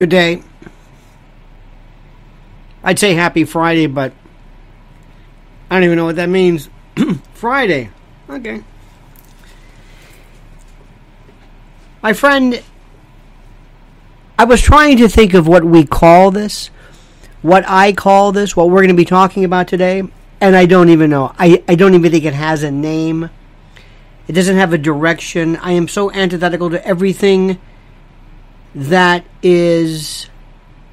Good day. I'd say happy Friday, but I don't even know what that means. Friday. Okay. My friend, I was trying to think of what we call this, what I call this, what we're going to be talking about today, and I don't even know. I, I don't even think it has a name. It doesn't have a direction. I am so antithetical to everything that is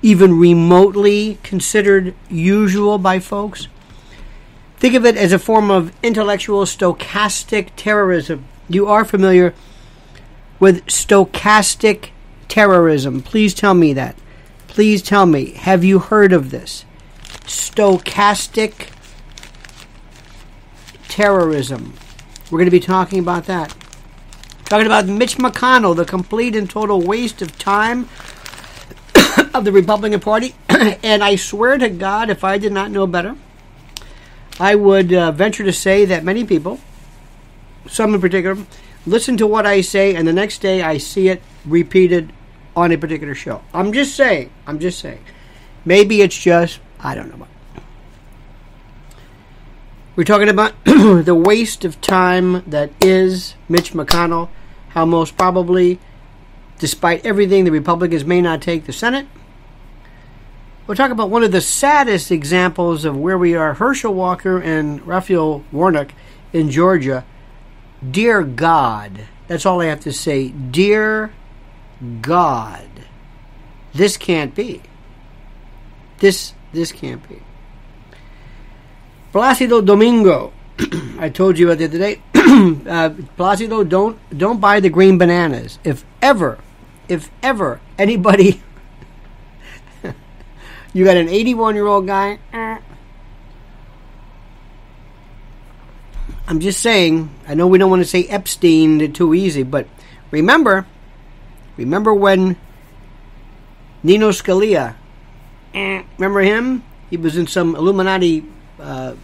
even remotely considered usual by folks. Think of it as a form of intellectual stochastic terrorism. You are familiar with stochastic terrorism. Please tell me that. Please tell me, have you heard of this? Stochastic terrorism. We're going to be talking about that. Talking about Mitch McConnell, the complete and total waste of time of the Republican Party. and I swear to God, if I did not know better, I would uh, venture to say that many people, some in particular, listen to what I say and the next day I see it repeated on a particular show. I'm just saying. I'm just saying. Maybe it's just, I don't know. We're talking about the waste of time that is Mitch McConnell, how most probably, despite everything, the Republicans may not take the Senate. We'll talk about one of the saddest examples of where we are Herschel Walker and Raphael Warnock in Georgia. Dear God, that's all I have to say. Dear God, this can't be. This this can't be. Placido Domingo. I told you about the other day. uh, Placido, don't don't buy the green bananas. If ever, if ever anybody, you got an 81 year old guy. I'm just saying. I know we don't want to say Epstein too easy, but remember, remember when Nino Scalia. Remember him? He was in some Illuminati uh,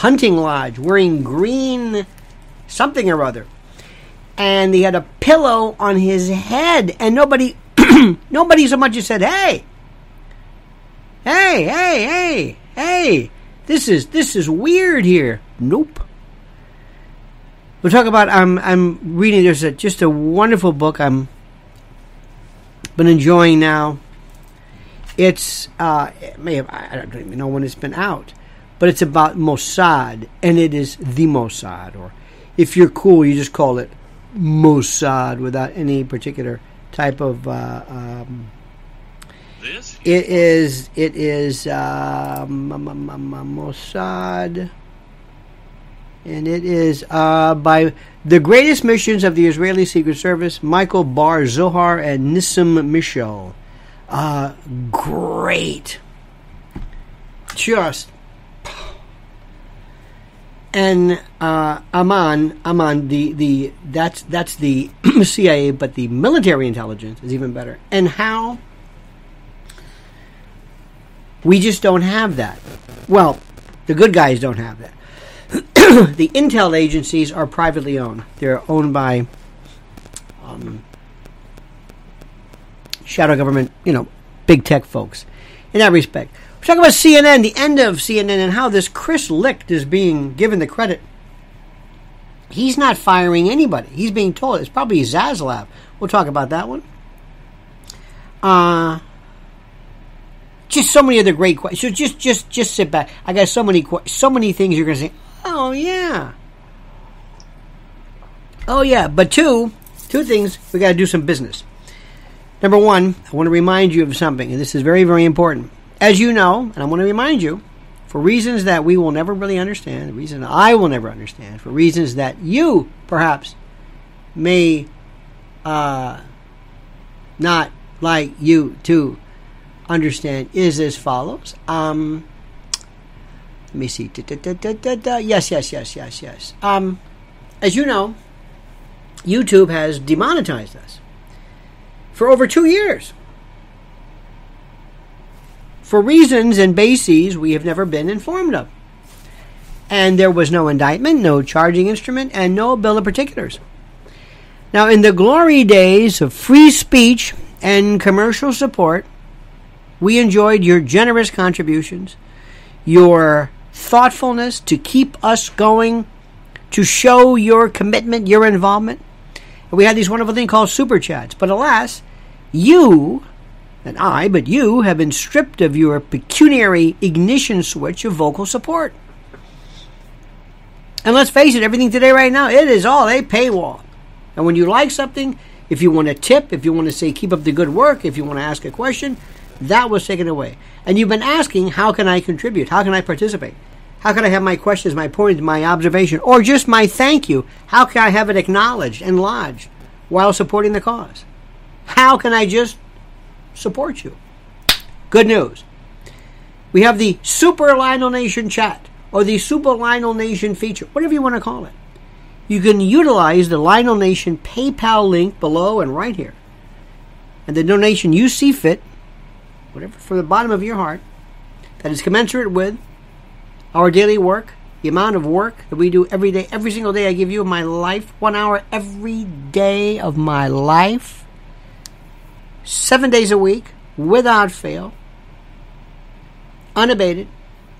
hunting lodge wearing green something or other. And he had a pillow on his head, and nobody, nobody so much as said, "Hey, hey, hey, hey, hey, this is this is weird here." Nope. We'll talk about. I'm I'm reading. There's a, just a wonderful book. I'm been enjoying now it's uh, it may have, I don't even know when it's been out, but it's about Mossad, and it is the Mossad. Or if you're cool, you just call it Mossad without any particular type of. Uh, um, This it is it is um, Mossad, and it is uh, by the greatest missions of the Israeli Secret Service, Michael Bar Zohar and Nissim Mishal. Uh, great. Just. And uh, Aman, Aman, the, the that's that's the CIA, but the military intelligence is even better. And how we just don't have that. Well, the good guys don't have that. the intel agencies are privately owned. They're owned by um, shadow government, you know, big tech folks. In that respect, we're talking about CNN, the end of CNN, and how this Chris Licht is being given the credit. He's not firing anybody. He's being told it's probably Zaslav. We'll talk about that one. Uh just so many other great questions. So just, just, just sit back. I got so many, so many things you're going to say. Oh yeah, oh yeah. But two, two things we got to do some business. Number one, I want to remind you of something, and this is very, very important. As you know, and I want to remind you, for reasons that we will never really understand, reasons I will never understand, for reasons that you perhaps may uh, not like you to understand, is as follows. Um, let me see. Da, da, da. Yes, yes, yes, yes, yes. Um, as you know, YouTube has demonetized us for over two years. For reasons and bases we have never been informed of. And there was no indictment, no charging instrument, and no bill of particulars. Now, in the glory days of free speech and commercial support, we enjoyed your generous contributions, your thoughtfulness to keep us going, to show your commitment, your involvement. And we had these wonderful things called super chats. But alas, you, and I, but you, have been stripped of your pecuniary ignition switch of vocal support. And let's face it, everything today, right now, it is all a paywall. And when you like something, if you want to tip, if you want to say keep up the good work, if you want to ask a question, that was taken away. And you've been asking, how can I contribute? How can I participate? How can I have my questions, my points, my observation, or just my thank you? How can I have it acknowledged and lodged while supporting the cause? How can I just support you? Good news. We have the Super Lionel Nation chat or the Super Lionel Nation feature, whatever you want to call it. You can utilize the Lionel Nation PayPal link below and right here. And the donation you see fit, whatever from the bottom of your heart, that is commensurate with our daily work, the amount of work that we do every day, every single day I give you my life, one hour every day of my life, seven days a week, without fail, unabated,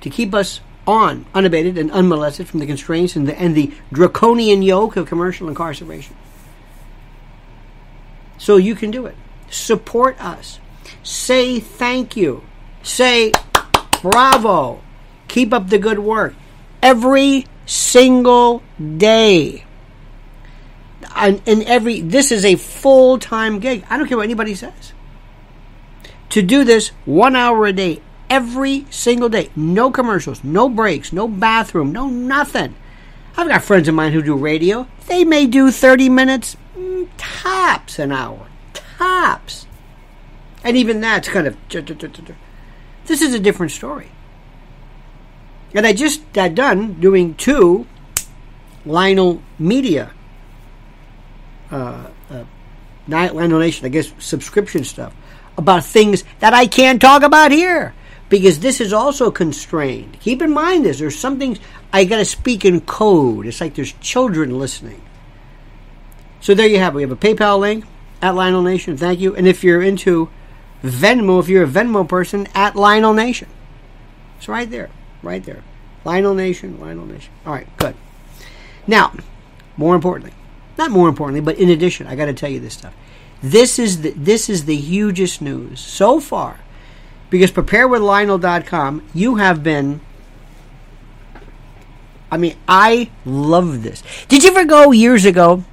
to keep us on, unabated and unmolested from the constraints and the, and the draconian yoke of commercial incarceration. So you can do it. Support us. Say thank you. Say bravo. Keep up the good work. Every single day. And, and every this is a full time gig. I don't care what anybody says. To do this one hour a day, every single day. No commercials, no breaks, no bathroom, no nothing. I've got friends of mine who do radio. They may do 30 minutes, mm, tops an hour. Tops. And even that's kind of. This is a different story. And I just got done doing two Lionel Media, uh, uh, Lionel Nation, I guess, subscription stuff about things that I can't talk about here because this is also constrained. Keep in mind this. There's something I got to speak in code. It's like there's children listening. So there you have it. We have a PayPal link at Lionel Nation. Thank you. And if you're into Venmo, if you're a Venmo person, at Lionel Nation. It's right there. Right there. Lionel Nation, Lionel Nation. All right, good. Now, more importantly, not more importantly, but in addition, I got to tell you this stuff. This is the, this is the hugest news so far because preparewithlionel.com, you have been. I mean, I love this. Did you ever go years ago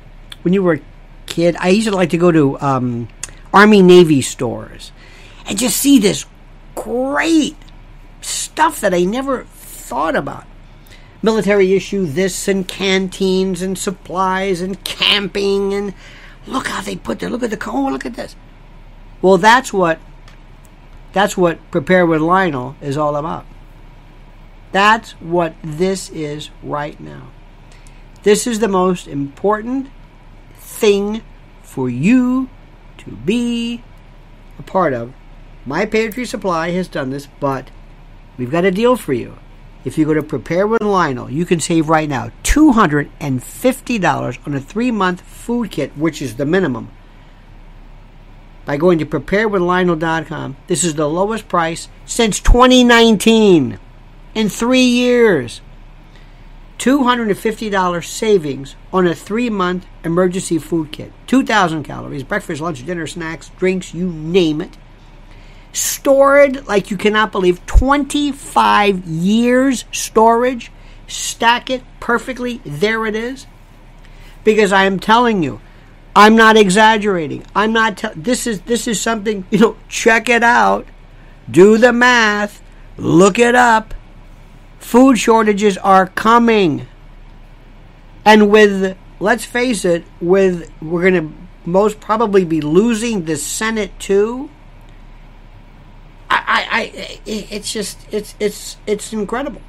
when you were a kid? I used to like to go to um, Army Navy stores and just see this great stuff that I never thought about. Military issue this and canteens and supplies and camping and look how they put there. Look at the oh look at this. Well, that's what that's what Prepare with Lionel is all about. That's what this is right now. This is the most important thing for you to be a part of. My Patriot Supply has done this, but we've got a deal for you. If you go to Prepare with Lionel, you can save right now $250 on a three month food kit, which is the minimum by going to preparewithlionel.com. This is the lowest price since 2019 in three years. $250 savings on a three month emergency food kit. 2,000 calories, breakfast, lunch, dinner, snacks, drinks, you name it. Stored like you cannot believe. 25 years storage. Stack it perfectly. There it is. Because I am telling you, I'm not exaggerating. I'm not. Te- this is this is something. You know, check it out. Do the math. Look it up. Food shortages are coming, and with let's face it, with we're going to most probably be losing the Senate too. I, I, it's just it's it's it's incredible.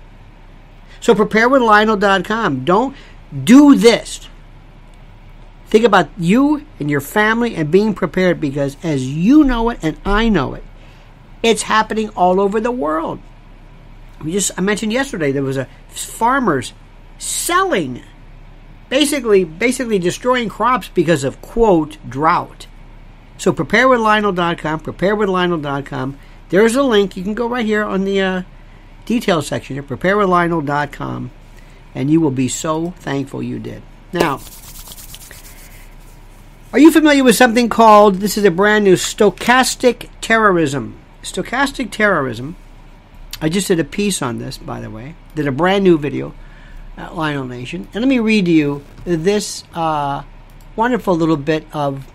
So prepare with Lionel.com. Don't do this. Think about you and your family and being prepared because as you know it and I know it, it's happening all over the world. We just I mentioned yesterday there was a farmers selling basically basically destroying crops because of quote drought. So preparewithlionel.com, preparewithlionel.com. There's a link. You can go right here on the uh, details section here, preparewithlionel.com, and you will be so thankful you did. Now, are you familiar with something called, this is a brand new stochastic terrorism? Stochastic terrorism. I just did a piece on this, by the way. Did a brand new video at Lionel Nation. And let me read to you this uh, wonderful little bit of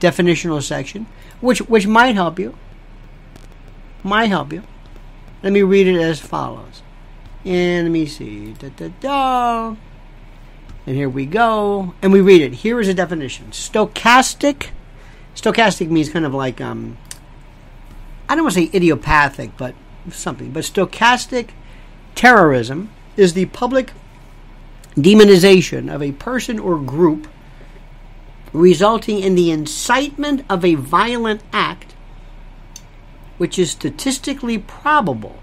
definitional section, which, which might help you. Might help you. Let me read it as follows. And let me see. Da, da, da. And here we go. And we read it. Here is a definition. Stochastic. Stochastic means kind of like, um, I don't want to say idiopathic, but something. But stochastic terrorism is the public demonization of a person or group resulting in the incitement of a violent act which is statistically probable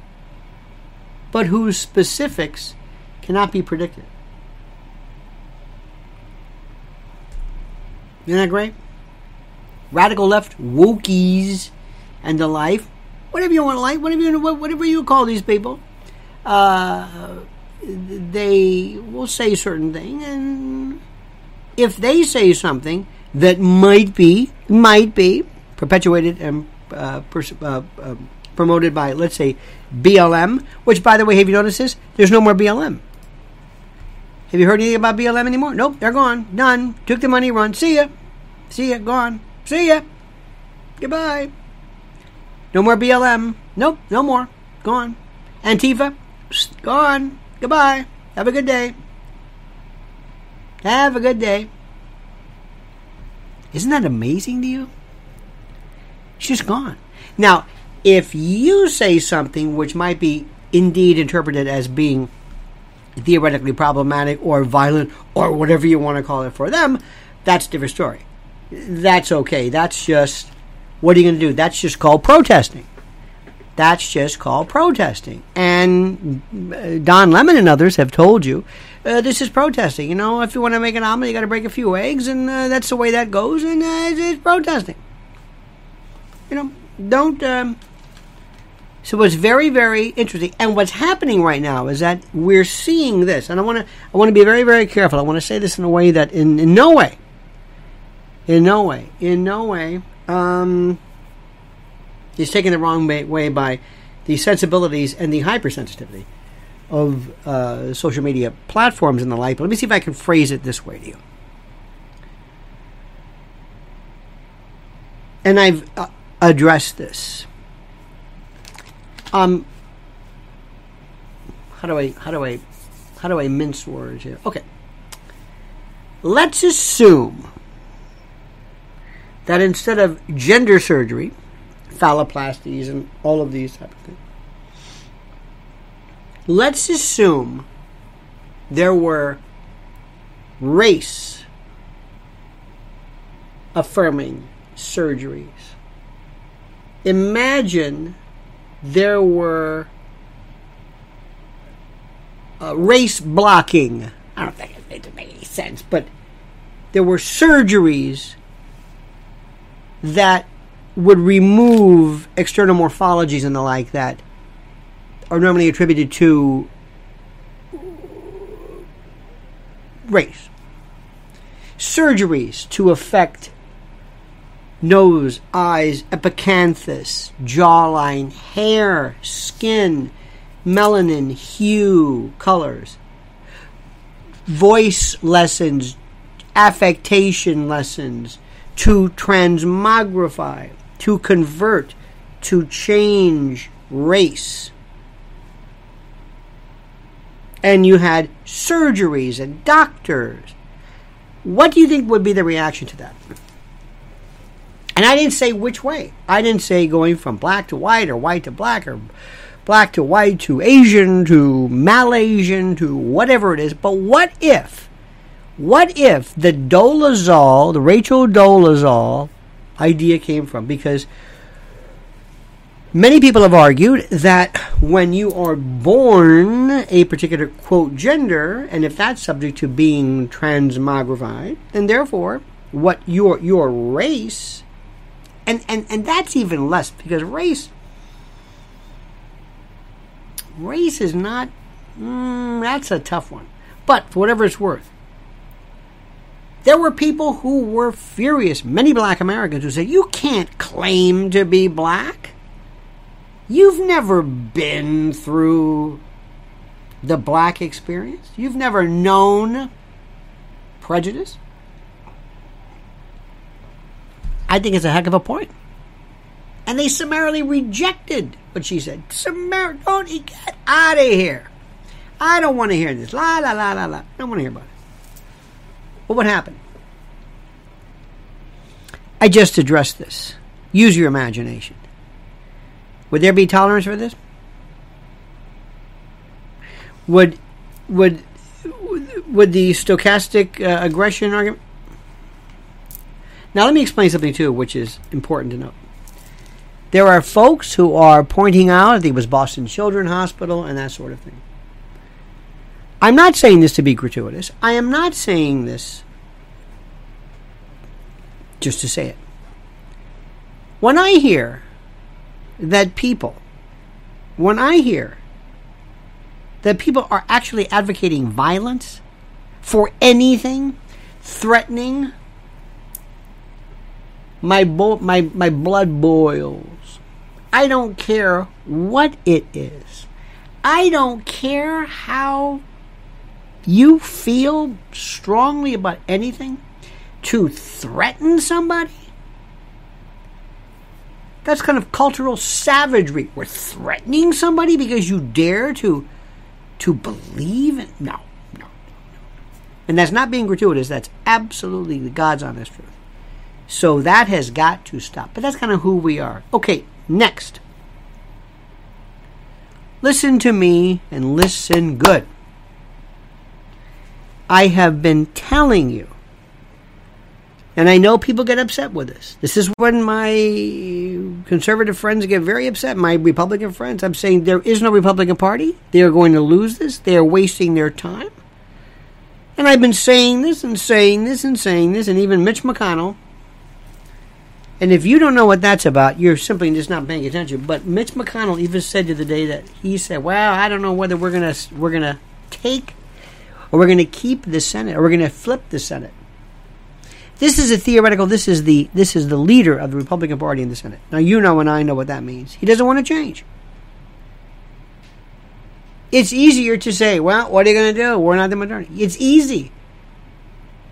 but whose specifics cannot be predicted. Isn't that great? Radical left wokies and the life, whatever you want to like, whatever you whatever you call these people, uh, they will say certain thing, and if they say something that might be might be perpetuated and pers- uh, uh promoted by, let's say, BLM, which, by the way, have you noticed this? There's no more BLM. Have you heard anything about BLM anymore? Nope, they're gone. Done. Took the money, run. See ya. See ya. Gone. See ya. Goodbye. No more BLM. Nope, no more. Gone. Antifa. Gone. Goodbye. Have a good day. Have a good day. Isn't that amazing to you? She's gone. Now, if you say something which might be indeed interpreted as being theoretically problematic or violent or whatever you want to call it for them, that's a different story. That's okay. That's just, what are you going to do? That's just called protesting. That's just called protesting. And uh, Don Lemon and others have told you uh, this is protesting. You know, if you want to make an omelet, you got to break a few eggs, and uh, that's the way that goes, and uh, it's, it's, protesting. You know, don't. Um, so it's very, very interesting. And what's happening right now is that we're seeing this, and I want to, I want to be very, very careful. I want to say this in a way that, in, in no way, in no way, in no way, um, is taken the wrong way by the sensibilities and the hypersensitivity of uh, social media platforms and the like. But let me see if I can phrase it this way to you. And I've uh, addressed this um, how do I how do I how do I mince words here? Okay. Let's assume that instead of gender surgery, phalloplasties and all of these type of things, let's assume there were race affirming surgeries. Imagine there were uh, race blocking. I don't think it make any sense, but there were surgeries that would remove external morphologies and the like that are normally attributed to race. Surgeries to affect nose, eyes, epicanthus, jawline, hair, skin, melanin, hue, colors, voice lessons, affectation lessons, to transmogrify, to convert, to change race. And you had surgeries and doctors. What do you think would be the reaction to that? And I didn't say which way. I didn't say going from black to white or white to black or black to white to Asian to Malaysian to whatever it is. But what if, what if the Dolezal, the Rachel Dolezal idea came from? Because Many people have argued that when you are born a particular quote gender, and if that's subject to being transmogrified, then therefore what your your race and, and, and that's even less because race race is not mm, that's a tough one. But for whatever it's worth, there were people who were furious, many black Americans who said, You can't claim to be black. You've never been through the black experience. You've never known prejudice. I think it's a heck of a point. And they summarily rejected what she said. Summar- don't get out of here. I don't want to hear this. La la la la la. I don't want to hear about it. What would happen? I just addressed this. Use your imagination. Would there be tolerance for this? Would would would the stochastic uh, aggression argument? Now let me explain something too, which is important to note. There are folks who are pointing out, I think it was Boston Children's Hospital and that sort of thing. I'm not saying this to be gratuitous. I am not saying this just to say it. When I hear that people, when I hear that people are actually advocating violence for anything, threatening, my bo- my my blood boils. I don't care what it is. I don't care how you feel strongly about anything to threaten somebody that's kind of cultural savagery. We're threatening somebody because you dare to to believe in no, no, no, no. And that's not being gratuitous, that's absolutely the God's honest truth. So that has got to stop. But that's kind of who we are. Okay, next. Listen to me and listen good. I have been telling you and I know people get upset with this. This is when my conservative friends get very upset. My Republican friends, I'm saying there is no Republican Party. They are going to lose this. They are wasting their time. And I've been saying this and saying this and saying this, and even Mitch McConnell. And if you don't know what that's about, you're simply just not paying attention. But Mitch McConnell even said the other day that he said, "Well, I don't know whether we're gonna we're gonna take or we're gonna keep the Senate or we're gonna flip the Senate." This is a theoretical. This is the this is the leader of the Republican Party in the Senate. Now you know and I know what that means. He doesn't want to change. It's easier to say, well, what are you going to do? We're not the majority. It's easy.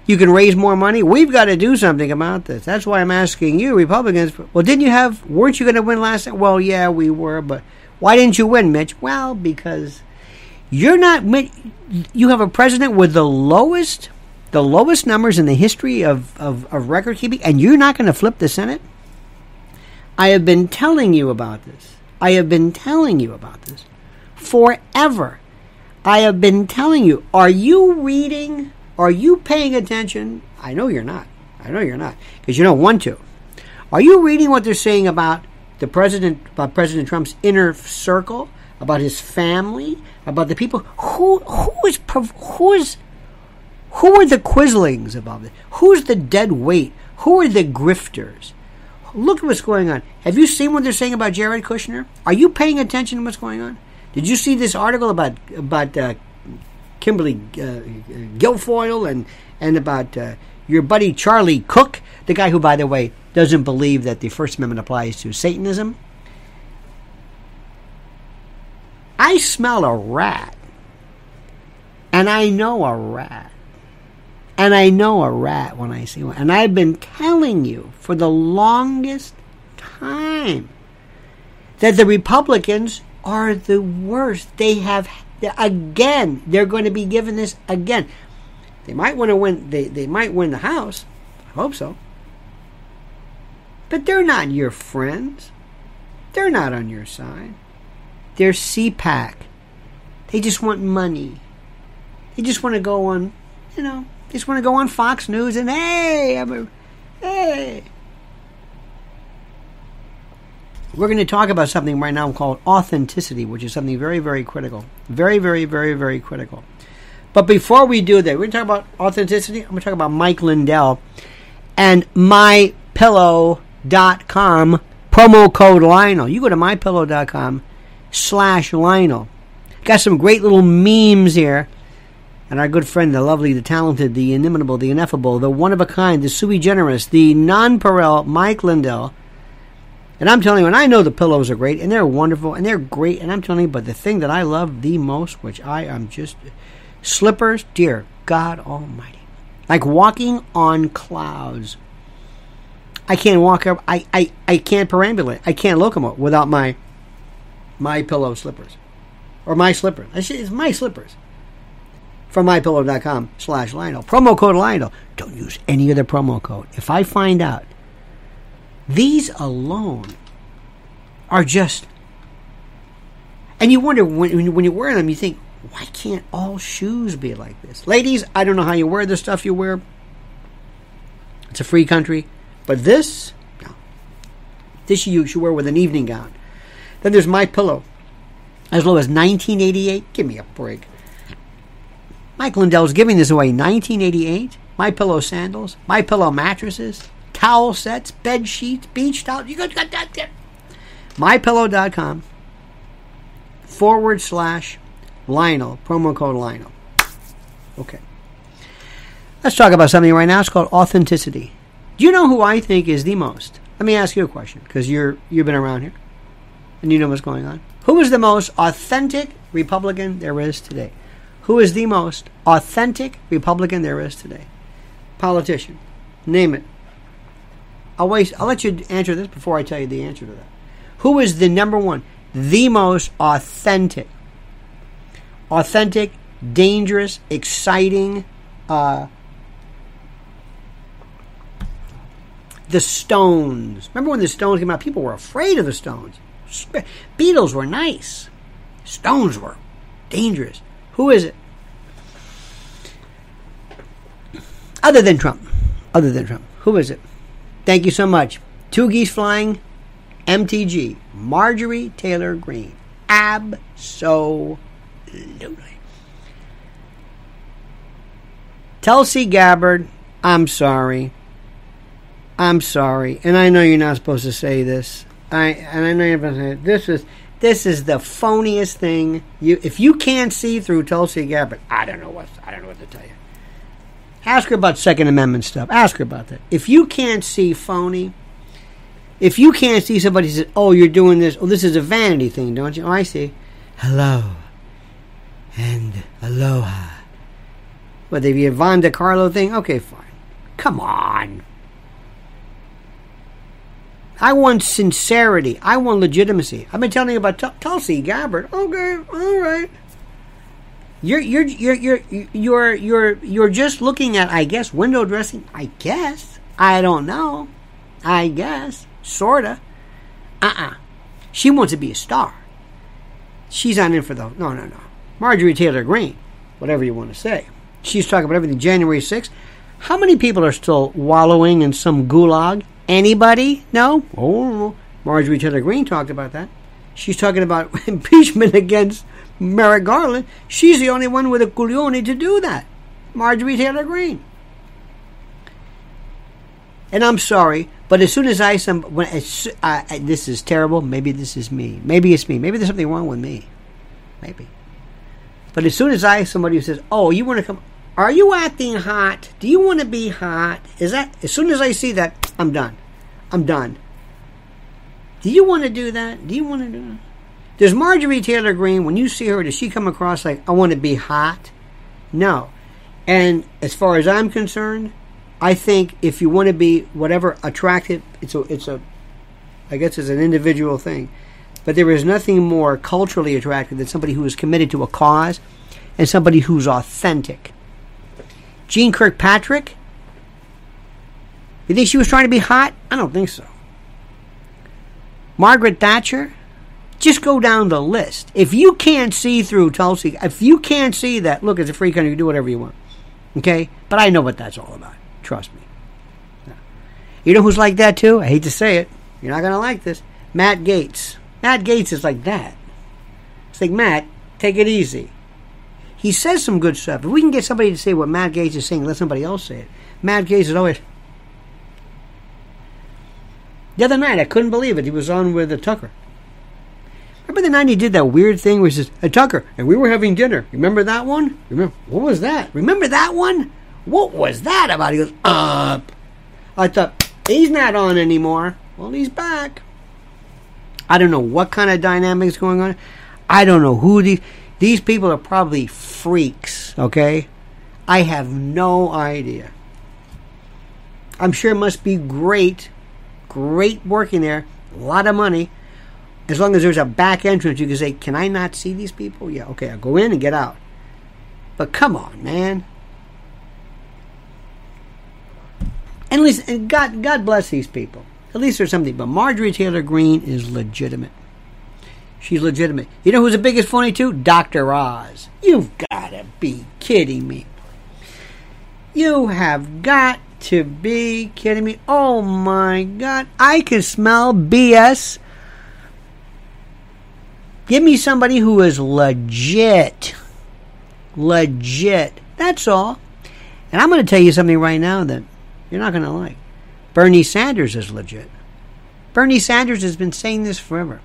You can raise more money. We've got to do something about this. That's why I'm asking you, Republicans. Well, didn't you have? Weren't you going to win last time? Well, yeah, we were, but why didn't you win, Mitch? Well, because you're not. You have a president with the lowest the lowest numbers in the history of, of, of record keeping, and you're not going to flip the Senate? I have been telling you about this. I have been telling you about this forever. I have been telling you. Are you reading? Are you paying attention? I know you're not. I know you're not because you don't want to. Are you reading what they're saying about the president, about President Trump's inner circle, about his family, about the people who who is who is who are the quislings about it? Who's the dead weight? Who are the grifters? Look at what's going on. Have you seen what they're saying about Jared Kushner? Are you paying attention to what's going on? Did you see this article about about uh, Kimberly uh, Guilfoyle and and about uh, your buddy Charlie Cook, the guy who, by the way, doesn't believe that the First Amendment applies to Satanism? I smell a rat, and I know a rat. And I know a rat when I see one. And I've been telling you for the longest time that the Republicans are the worst. They have, again, they're going to be given this again. They might want to win, they, they might win the House. I hope so. But they're not your friends. They're not on your side. They're CPAC. They just want money. They just want to go on, you know, they just want to go on Fox News and hey, I'm a, hey. We're going to talk about something right now called authenticity, which is something very, very critical. Very, very, very, very critical. But before we do that, we're going to talk about authenticity. I'm going to talk about Mike Lindell and mypillow.com promo code Lionel. You go to mypillow.com slash Lionel. Got some great little memes here. And our good friend, the lovely, the talented, the inimitable, the ineffable, the one of a kind, the sui generis, the nonpareil Mike Lindell and I'm telling you, and I know the pillows are great, and they're wonderful, and they're great, and I'm telling you, but the thing that I love the most, which I am just slippers, dear God Almighty, like walking on clouds. I can't walk up. I, I, I can't perambulate. I can't locomote without my my pillow slippers or my slippers. I it's my slippers from mypillow.com slash Lionel. Promo code Lionel. Don't use any other promo code. If I find out these alone are just. And you wonder when, when you wear them, you think, why can't all shoes be like this? Ladies, I don't know how you wear the stuff you wear. It's a free country. But this, no. This you should wear with an evening gown. Then there's My Pillow. As low as 1988. Give me a break. Mike Lindell's giving this away 1988. My Pillow sandals, My Pillow mattresses, towel sets, bed sheets, beach towels. You got that. Tip. MyPillow.com forward slash Lionel, promo code Lionel. Okay. Let's talk about something right now. It's called authenticity. Do you know who I think is the most? Let me ask you a question because you're you've been around here and you know what's going on. Who is the most authentic Republican there is today? Who is the most authentic Republican there is today? Politician. Name it. I'll. I'll let you answer this before I tell you the answer to that. Who is the number one, the most authentic, authentic, dangerous, exciting? Uh, the Stones. Remember when the Stones came out? People were afraid of the Stones. Beatles were nice. Stones were dangerous. Who is it? Other than Trump. Other than Trump. Who is it? Thank you so much. Two Geese Flying, MTG, Marjorie Taylor Greene. Absolutely. Tulsi Gabbard, I'm sorry. I'm sorry. And I know you're not supposed to say this. I and I know you're supposed to say this is this is the phoniest thing. You if you can't see through Tulsi Gabbard, I don't know what I don't know what to tell you. Ask her about Second Amendment stuff. Ask her about that. If you can't see phony, if you can't see somebody says, "Oh, you're doing this. Oh, this is a vanity thing, don't you?" Oh, I see. Hello and aloha. What they be a Von Carlo thing? Okay, fine. Come on. I want sincerity. I want legitimacy. I've been telling you about T- Tulsi Gabbard. Okay, all right. You're you're you're you're you're you're you're just looking at I guess window dressing. I guess I don't know. I guess sorta. Uh uh-uh. uh She wants to be a star. She's not in for the no no no. Marjorie Taylor Greene, whatever you want to say. She's talking about everything. January 6th. How many people are still wallowing in some gulag? Anybody? No? Oh, Marjorie Taylor Greene talked about that. She's talking about impeachment against Merrick Garland, she's the only one with a culioni to do that. Marjorie Taylor Greene. And I'm sorry, but as soon as I some when this is terrible, maybe this is me. Maybe it's me. Maybe there's something wrong with me. Maybe. But as soon as I somebody who says, "Oh, you want to come? Are you acting hot? Do you want to be hot?" Is that as soon as I see that, I'm done. I'm done. Do you want to do that? Do you want to do that? Does Marjorie Taylor Greene, when you see her, does she come across like, I want to be hot? No. And as far as I'm concerned, I think if you want to be whatever attractive, it's a, it's a, I guess it's an individual thing. But there is nothing more culturally attractive than somebody who is committed to a cause and somebody who's authentic. Jeane Kirkpatrick, you think she was trying to be hot? I don't think so. Margaret Thatcher, just go down the list. If you can't see through Tulsi, if you can't see that, look, it's a free country, you do whatever you want. Okay? But I know what that's all about. Trust me. You know who's like that too? I hate to say it. You're not going to like this. Matt Gaetz. Matt Gaetz is like that. It's like, Matt, take it easy. He says some good stuff. If we can get somebody to say what Matt Gaetz is saying, let somebody else say it. Matt Gaetz is always. The other night, I couldn't believe it. He was on with uh, Tucker. Remember the night he did that weird thing where he says, Tucker, and we were having dinner. Remember that one? Remember What was that? Remember that one? What was that about? He goes, up. I thought, he's not on anymore. Well, he's back. I don't know what kind of dynamics going on. I don't know who these these people are probably freaks, okay? I have no idea. I'm sure it must be great, great working there, a lot of money. As long as there's a back entrance, you can say, Can I not see these people? Yeah, okay, I'll go in and get out. But come on, man. And at least, and God, God bless these people. At least there's something. But Marjorie Taylor Greene is legitimate. She's legitimate. You know who's the biggest phony too? Dr. Oz. You've got to be kidding me. You have got to be kidding me. Oh my God. I can smell BS. Give me somebody who is legit. Legit. That's all. And I'm going to tell you something right now that you're not going to like. Bernie Sanders is legit. Bernie Sanders has been saying this forever.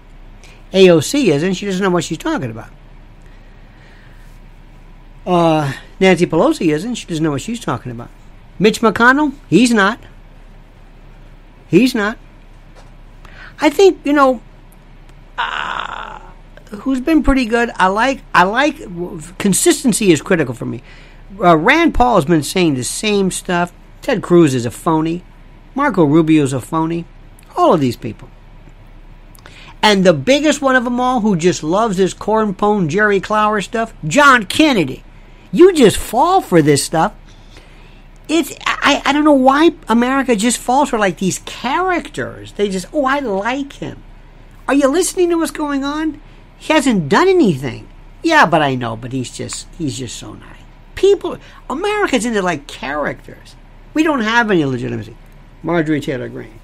AOC isn't. She doesn't know what she's talking about. Uh, Nancy Pelosi isn't. She doesn't know what she's talking about. Mitch McConnell, he's not. He's not. I think you know who's been pretty good. I like. I like consistency is critical for me. Uh, Rand Paul has been saying the same stuff. Ted Cruz is a phony. Marco Rubio's a phony. All of these people. And the biggest one of them all, who just loves this corn pone Jerry Clower stuff, John Kennedy. You just fall for this stuff. It's I, I don't know why America just falls for like these characters. They just oh I like him. Are you listening to what's going on? He hasn't done anything. Yeah, but I know, but he's just he's just so nice. People America's into like characters. We don't have any legitimacy. Marjorie Taylor Greene.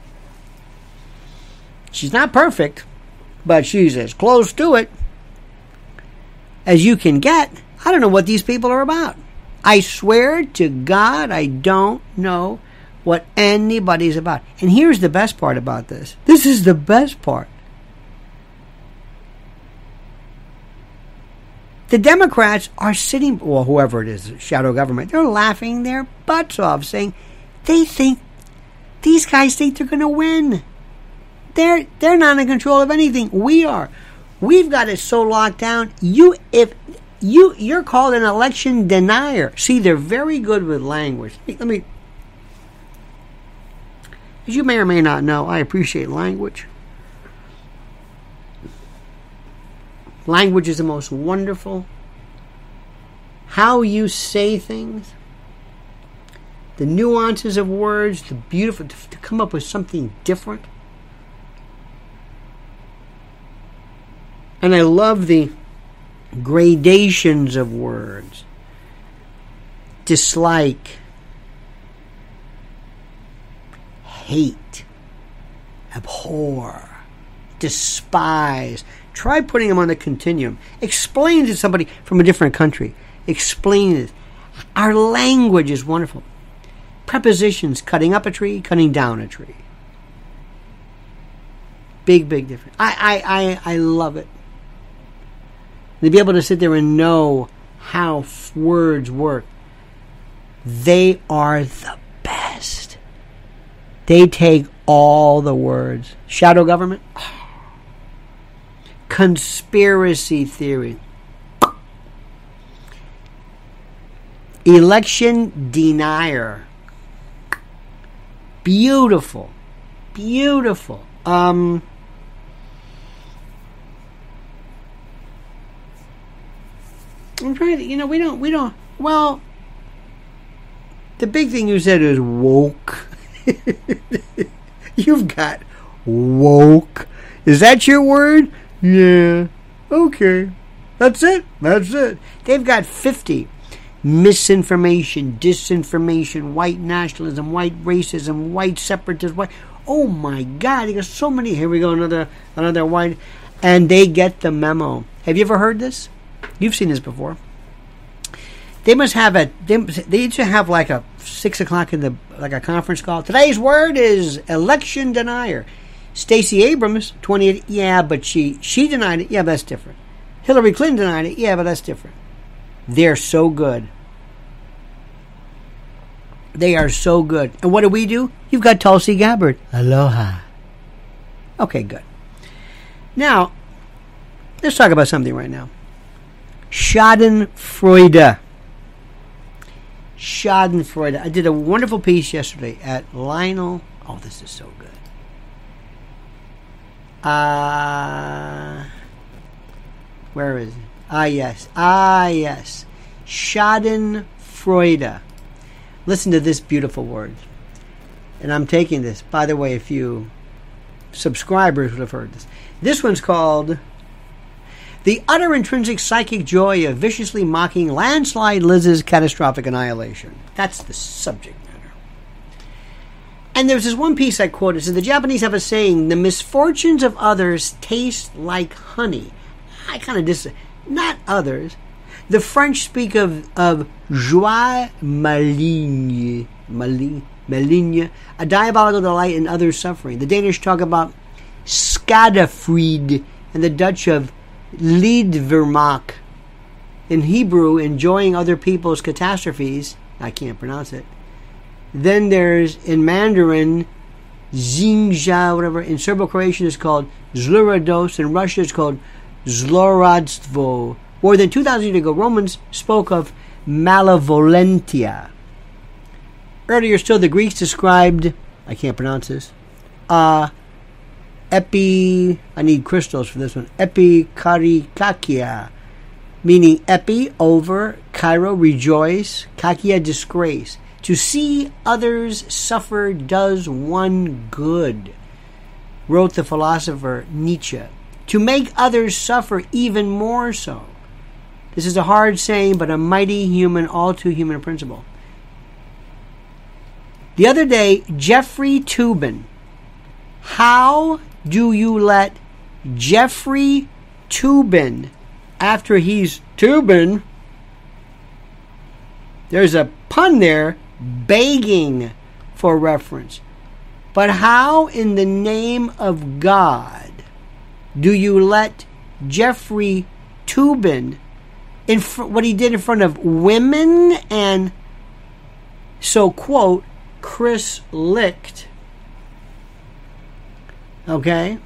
She's not perfect, but she's as close to it as you can get. I don't know what these people are about. I swear to God, I don't know what anybody's about. And here's the best part about this this is the best part. The Democrats are sitting, well, whoever it is, shadow government, they're laughing their butts off, saying they think these guys think they're going to win. They're they're not in control of anything. We are. We've got it so locked down. You if you you're called an election denier. See, they're very good with language. Let me as you may or may not know, I appreciate language. Language is the most wonderful. How you say things the nuances of words, the beautiful, to, to come up with something different. And I love the gradations of words. Dislike, hate, abhor, despise. Try putting them on the continuum. Explain to somebody from a different country. Explain it. Our language is wonderful prepositions cutting up a tree, cutting down a tree. Big, big difference. I, I, I, I love it. To be able to sit there and know how words work. They are the best. They take all the words. Shadow government. Conspiracy theory. Election denier beautiful, beautiful. Um, I'm trying to, you know, we don't, we don't. Well, the big thing you said is woke. You've got woke. Is that your word? Yeah. Okay. That's it. That's it. They've got 50 misinformation, disinformation, white nationalism, white racism, white separatism, white "Oh my God!" He got "So many." Here we go, another another wine, and they get the memo. Have you ever heard this? You've seen this before. They must have a. They, they to have like a six o'clock in the like a conference call. Today's word is election denier. Stacey Abrams, twenty eight. Yeah, but she she denied it. Yeah, but that's different. Hillary Clinton denied it. Yeah, but that's different. They're so good. They are so good. And what do we do? You've got Tulsi Gabbard. Aloha. Okay, good. Now, let's talk about something right now. Schadenfreude. Schadenfreude. I did a wonderful piece yesterday at Lionel. Oh, this is so good. Uh, where is it? Ah, yes. Ah, yes. Schadenfreude. Listen to this beautiful word. And I'm taking this. By the way, if you subscribers would have heard this. This one's called The Utter Intrinsic Psychic Joy of Viciously Mocking Landslide Liz's Catastrophic Annihilation. That's the subject. And there's this one piece I quoted. So the Japanese have a saying, the misfortunes of others taste like honey. I kind of dis not others. The French speak of, of joie maligne, maligne, maligne, a diabolical delight in others' suffering. The Danish talk about skadefried, and the Dutch of leedvermaak. In Hebrew, enjoying other people's catastrophes. I can't pronounce it. Then there's in Mandarin, Zinja, whatever. In Serbo-Croatian, it's called Zlurados. In Russia, it's called Zloradstvo. More than 2,000 years ago, Romans spoke of malevolentia. Earlier still, the Greeks described, I can't pronounce this, uh, epi, I need crystals for this one, epikarikakia, meaning epi, over, kairo, rejoice, kakia, disgrace. To see others suffer does one good, wrote the philosopher Nietzsche. To make others suffer even more so. This is a hard saying, but a mighty human, all too human principle. The other day, Jeffrey Toobin. How do you let Jeffrey Toobin, after he's Tubin, there's a pun there, begging for reference. But how in the name of God do you let Jeffrey Toobin in fr- what he did in front of women and so quote Chris Licht okay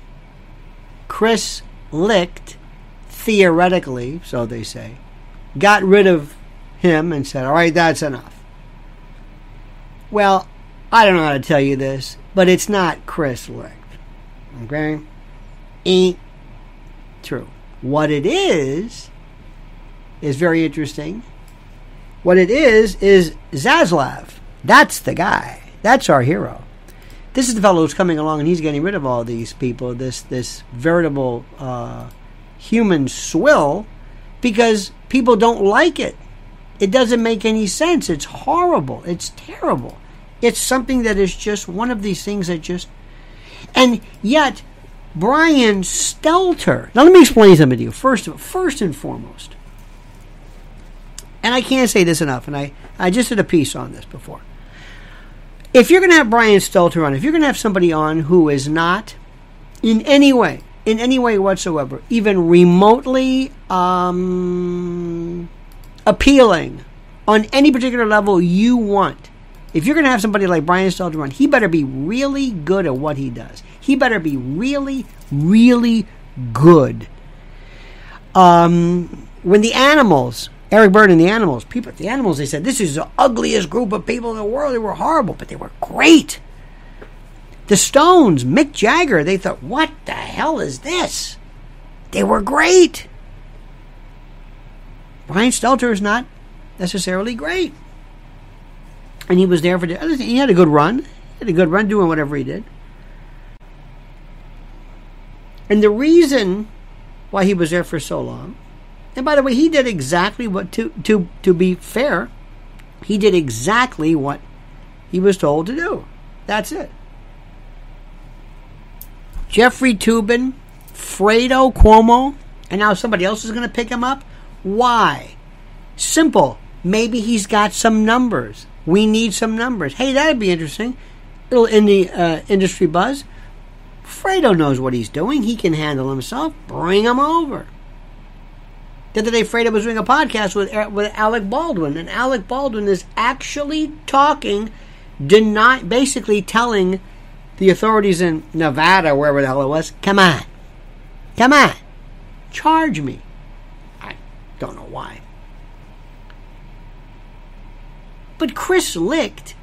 Chris Licht theoretically so they say got rid of him and said all right that's enough well I don't know how to tell you this but it's not Chris Licht okay ain't true what it is is very interesting. What it is is Zaslav. That's the guy. That's our hero. This is the fellow who's coming along and he's getting rid of all these people. This this veritable uh, human swill, because people don't like it. It doesn't make any sense. It's horrible. It's terrible. It's something that is just one of these things that just, and yet Brian Stelter. Now let me explain something to you. First, first and foremost, and I can't say this enough, and I, I just did a piece on this before. If you're going to have Brian Stelter on, if you're going to have somebody on who is not in any way, in any way whatsoever, even remotely um, appealing on any particular level you want, if you're going to have somebody like Brian Stelter on, he better be really good at what he does. He better be really, really good. Um, when the animals Eric Burdon and the Animals. People, at the Animals, they said, this is the ugliest group of people in the world. They were horrible, but they were great. The Stones, Mick Jagger, they thought, what the hell is this? They were great. Brian Stelter is not necessarily great. And he was there for the other thing. He had a good run. He had a good run doing whatever he did. And the reason why he was there for so long and by the way, he did exactly what to to to be fair, he did exactly what he was told to do. That's it. Jeffrey Toobin, Fredo Cuomo, and now somebody else is going to pick him up? Why? Simple. Maybe he's got some numbers. We need some numbers. Hey, that'd be interesting. Little indie uh, industry buzz. Fredo knows what he's doing. He can handle himself. Bring him over. The other day, Fredo was doing a podcast with with Alec Baldwin, and Alec Baldwin is actually talking, deny, basically telling the authorities in Nevada, wherever the hell it was, come on, come on, charge me. I don't know why. But Chris Licht,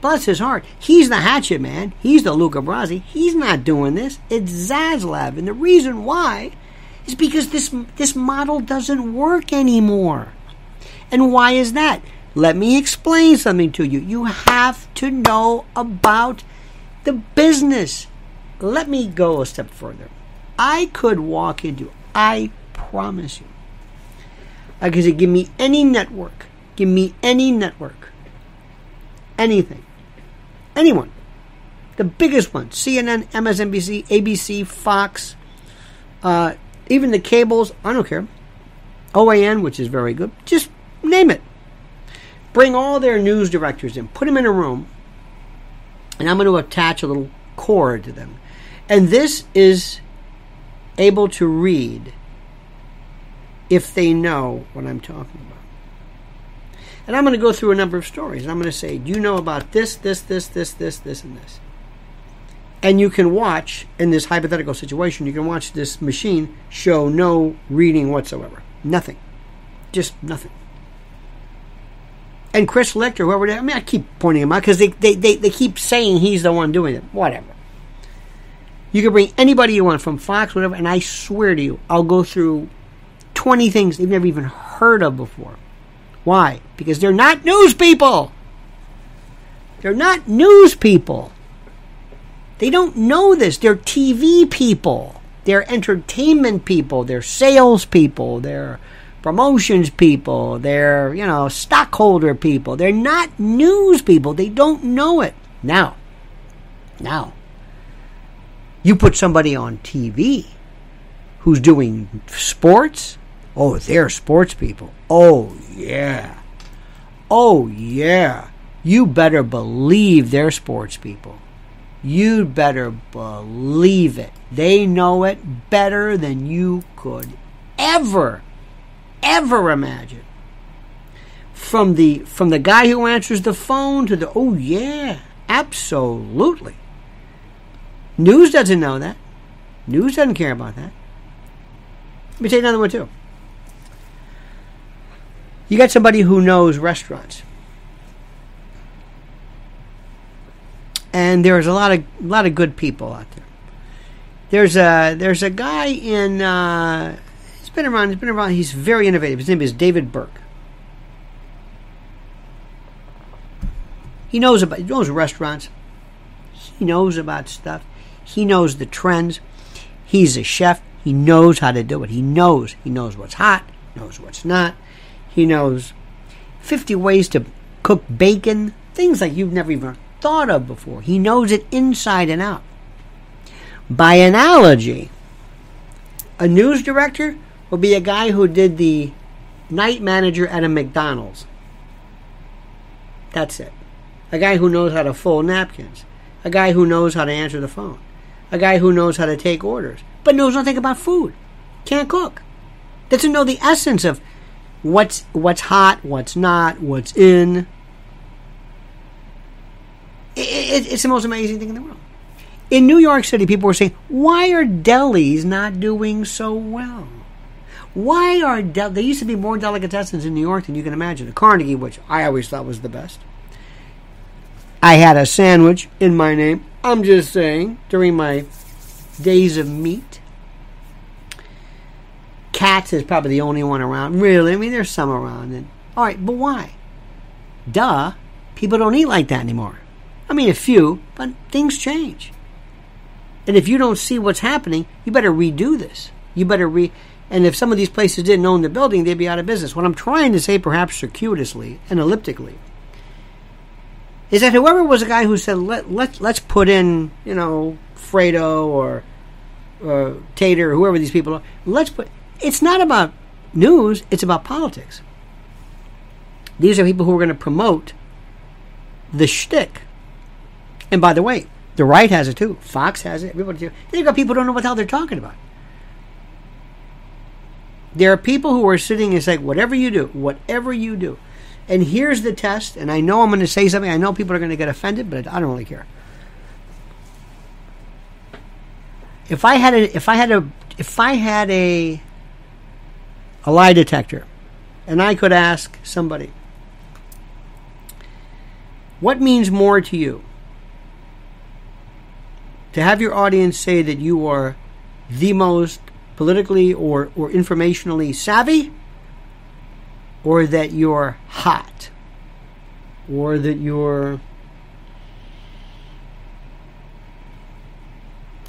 bless his heart, he's the hatchet man. He's the Luca Brasi. He's not doing this. It's Zaslav. And the reason why is because this, this model doesn't work anymore. And why is that? Let me explain something to you. You have to know about the business. Let me go a step further. I could walk into, I promise you, I could say, give me any network, give me any network, anything, anyone, the biggest one, CNN, MSNBC, ABC, Fox, uh, even the cables, I don't care. OAN, which is very good, just name it. Bring all their news directors in, put them in a room, and I'm going to attach a little cord to them. And this is able to read if they know what I'm talking about. And I'm going to go through a number of stories. I'm going to say, Do you know about this, this, this, this, this, this, and this? And you can watch, in this hypothetical situation, you can watch this machine show no reading whatsoever. Nothing. Just nothing and Chris Lichter, whoever. I mean, I keep pointing him out because they, they, they, they keep saying he's the one doing it. Whatever. You can bring anybody you want from Fox, whatever, and I swear to you, I'll go through 20 things they've never even heard of before. Why? Because they're not news people. They're not news people. They don't know this. They're TV people. They're entertainment people. They're sales people. They're promotions people, they're, you know, stockholder people. They're not news people. They don't know it. Now, now, you put somebody on TV who's doing sports. Oh, they're sports people. Oh, yeah. Oh, yeah. You better believe they're sports people. You better believe it. They know it better than you could ever ever imagine. From the from the guy who answers the phone to the oh yeah, absolutely. News doesn't know that. News doesn't care about that. Let me take another one too. You got somebody who knows restaurants. And there's a lot of a lot of good people out there. There's a there's a guy in uh, He's been around. He's been around. He's very innovative. His name is David Burke. He knows about. He knows restaurants. He knows about stuff. He knows the trends. He's a chef. He knows how to do it. He knows. He knows what's hot. Knows what's not. He knows 50 ways to cook bacon. Things like you've never even thought of before. He knows it inside and out. By analogy, a news director will be a guy who did the night manager at a McDonald's. That's it. A guy who knows how to fold napkins. A guy who knows how to answer the phone. A guy who knows how to take orders, but knows nothing about food. Can't cook. Doesn't know the essence of what's what's hot, what's not, what's in. It, it, it's the most amazing thing in the world. In New York City, people were saying, "Why are delis not doing so well?" Why are del- there used to be more delicatessens in New York than you can imagine? The Carnegie, which I always thought was the best. I had a sandwich in my name. I'm just saying during my days of meat. Katz is probably the only one around. Really, I mean, there's some around. And all right, but why? Duh, people don't eat like that anymore. I mean, a few, but things change. And if you don't see what's happening, you better redo this. You better re. And if some of these places didn't own the building, they'd be out of business. What I'm trying to say, perhaps circuitously and elliptically, is that whoever was the guy who said let let let's put in you know Fredo or uh, Tater, whoever these people are. Let's put. It's not about news. It's about politics. These are people who are going to promote the shtick. And by the way, the right has it too. Fox has it. Everybody. Then you've got people who don't know what the hell they're talking about. There are people who are sitting and saying, whatever you do, whatever you do. And here's the test, and I know I'm going to say something. I know people are going to get offended, but I don't really care. If I had a, if I had a, if I had a, a lie detector, and I could ask somebody, what means more to you? To have your audience say that you are the most politically or, or informationally savvy, or that you're hot, or that you're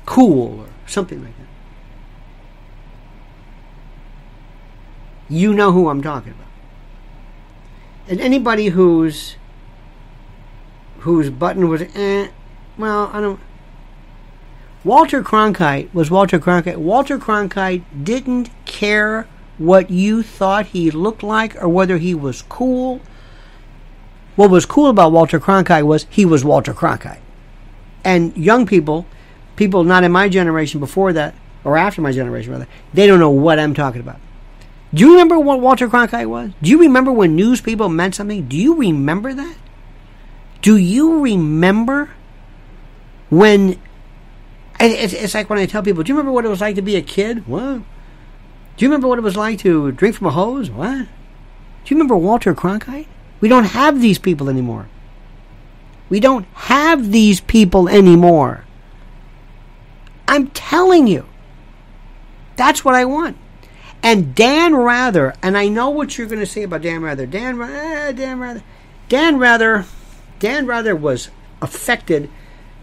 cool, or something like that. You know who I'm talking about. And anybody whose whose button was eh, well, I don't Walter Cronkite was Walter Cronkite. Walter Cronkite didn't care what you thought he looked like or whether he was cool. What was cool about Walter Cronkite was he was Walter Cronkite. And young people, people not in my generation before that, or after my generation rather, they don't know what I'm talking about. Do you remember what Walter Cronkite was? Do you remember when news people meant something? Do you remember that? Do you remember when it's, it's like when I tell people, do you remember what it was like to be a kid? What? Do you remember what it was like to drink from a hose? What? Do you remember Walter Cronkite? We don't have these people anymore. We don't have these people anymore. I'm telling you. That's what I want. And Dan Rather, and I know what you're going to say about Dan Rather. Dan, eh, Dan Rather. Dan Rather, Dan Rather was affected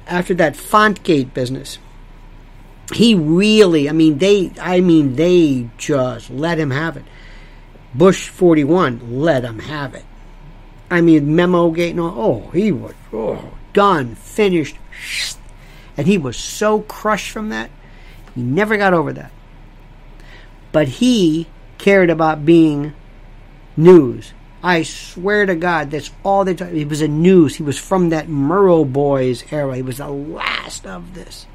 after that Fontgate business he really, I mean, they, I mean, they just let him have it. Bush 41 let him have it. I mean, memo gate, no, oh, he was oh, done, finished. And he was so crushed from that, he never got over that. But he cared about being news. I swear to God, that's all they talked. He was a news. He was from that Murrow Boys era. He was the last of this.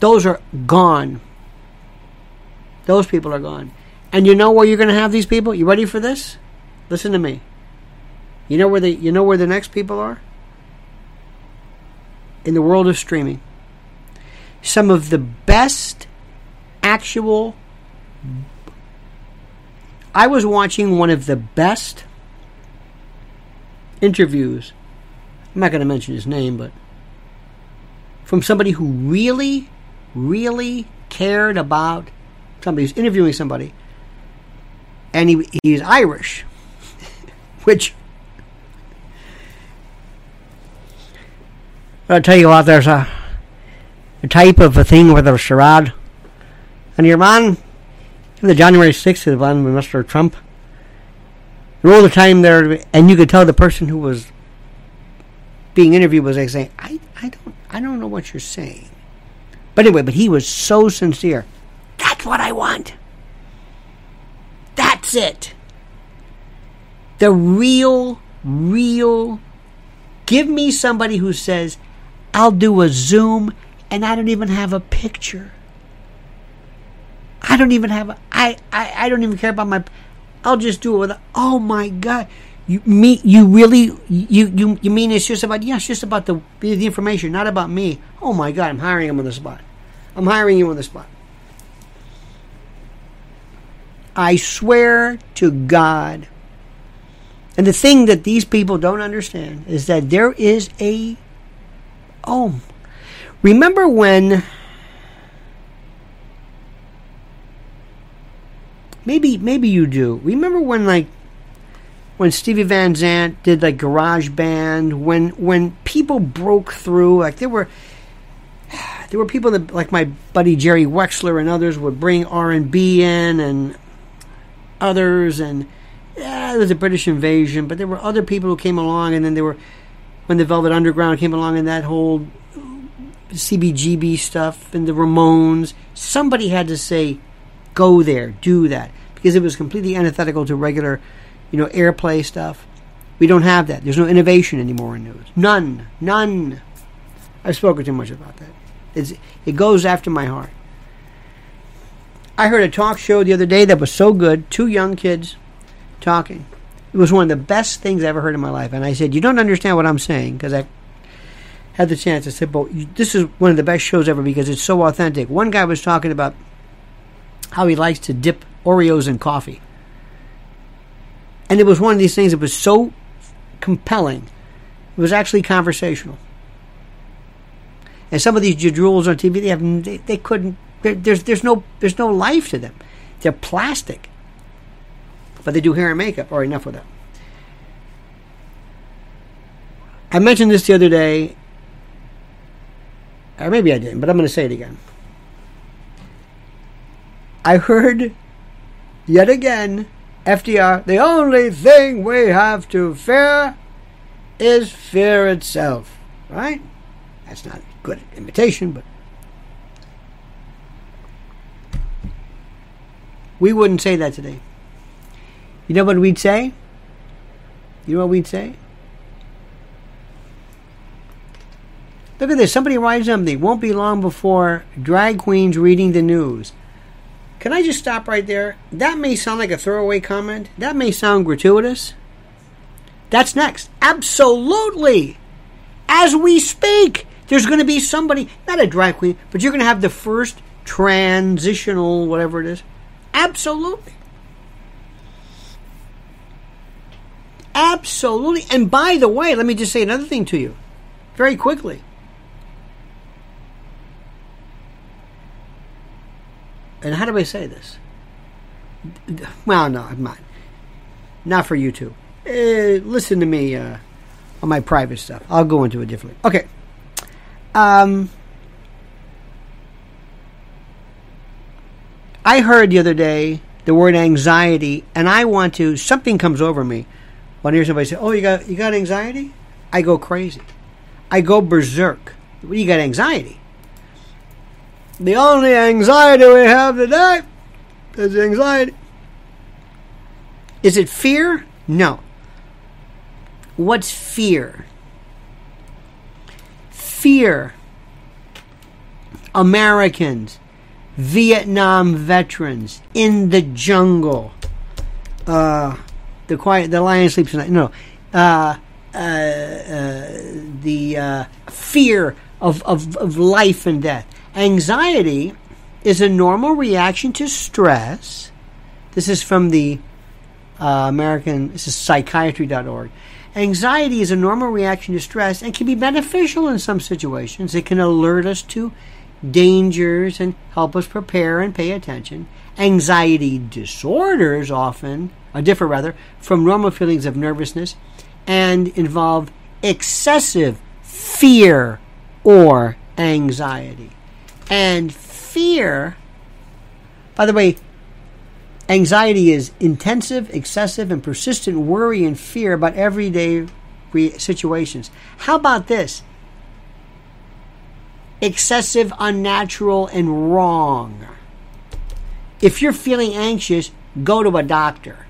Those are gone. Those people are gone. And you know where you're going to have these people? You ready for this? Listen to me. You know where the you know where the next people are? In the world of streaming. Some of the best actual I was watching one of the best interviews. I'm not going to mention his name, but from somebody who really really cared about somebody who's interviewing somebody, and he, he's Irish, which I'll tell you what, there's a, a type of a thing where there's charade, and your man, the January 6th, the one with Mr. Trump, all the time there, and you could tell the person who was being interviewed was like saying, I, I don't I don't know what you're saying. But anyway, but he was so sincere. That's what I want. That's it. The real, real. Give me somebody who says, I'll do a Zoom and I don't even have a picture. I don't even have a, I, I, I don't even care about my, I'll just do it with, oh my God. You me you really you you you mean it's just about yeah it's just about the the information not about me. Oh my god I'm hiring him on the spot. I'm hiring you on the spot. I swear to God. And the thing that these people don't understand is that there is a oh remember when maybe maybe you do remember when like when Stevie Van Zandt did like Garage Band, when when people broke through, like there were there were people that like my buddy Jerry Wexler and others would bring R and B in and others and yeah, there was a British invasion, but there were other people who came along and then there were when the Velvet Underground came along and that whole CBGB stuff and the Ramones. Somebody had to say, go there, do that. Because it was completely antithetical to regular, you know, airplay stuff. We don't have that. There's no innovation anymore in news. None. None. I've spoken too much about that. It's, it goes after my heart. I heard a talk show the other day that was so good. Two young kids talking. It was one of the best things I ever heard in my life. And I said, You don't understand what I'm saying because I had the chance. I said, But this is one of the best shows ever because it's so authentic. One guy was talking about how he likes to dip Oreos in coffee. And it was one of these things that was so compelling. It was actually conversational. And some of these jadrules on TV, they have they, they couldn't. There's there's no there's no life to them. They're plastic. But they do hair and makeup. Or enough with that. I mentioned this the other day, or maybe I didn't, but I'm going to say it again. I heard yet again FDR, the only thing we have to fear is fear itself. Right? That's not good imitation, but we wouldn't say that today. You know what we'd say? You know what we'd say? Look at this. Somebody writes something. Won't be long before drag queens reading the news. Can I just stop right there? That may sound like a throwaway comment. That may sound gratuitous. That's next. Absolutely. As we speak, there's going to be somebody, not a drag queen, but you're going to have the first transitional, whatever it is. Absolutely. Absolutely. And by the way, let me just say another thing to you very quickly. And how do I say this? Well, no, I'm not. Not for YouTube. Uh, listen to me uh, on my private stuff. I'll go into it differently. Okay. Um, I heard the other day the word anxiety, and I want to. Something comes over me when I hear somebody say, "Oh, you got you got anxiety." I go crazy. I go berserk. You got anxiety. The only anxiety we have today is anxiety. Is it fear? No. What's fear? Fear. Americans, Vietnam veterans in the jungle. Uh, the quiet, the lion sleeps tonight. No, uh, uh, uh the uh, fear of, of, of life and death. Anxiety is a normal reaction to stress. This is from the uh, American, this is psychiatry.org. Anxiety is a normal reaction to stress and can be beneficial in some situations. It can alert us to dangers and help us prepare and pay attention. Anxiety disorders often uh, differ rather from normal feelings of nervousness and involve excessive fear or anxiety. And fear, by the way, anxiety is intensive, excessive, and persistent worry and fear about everyday situations. How about this? Excessive, unnatural, and wrong. If you're feeling anxious, go to a doctor.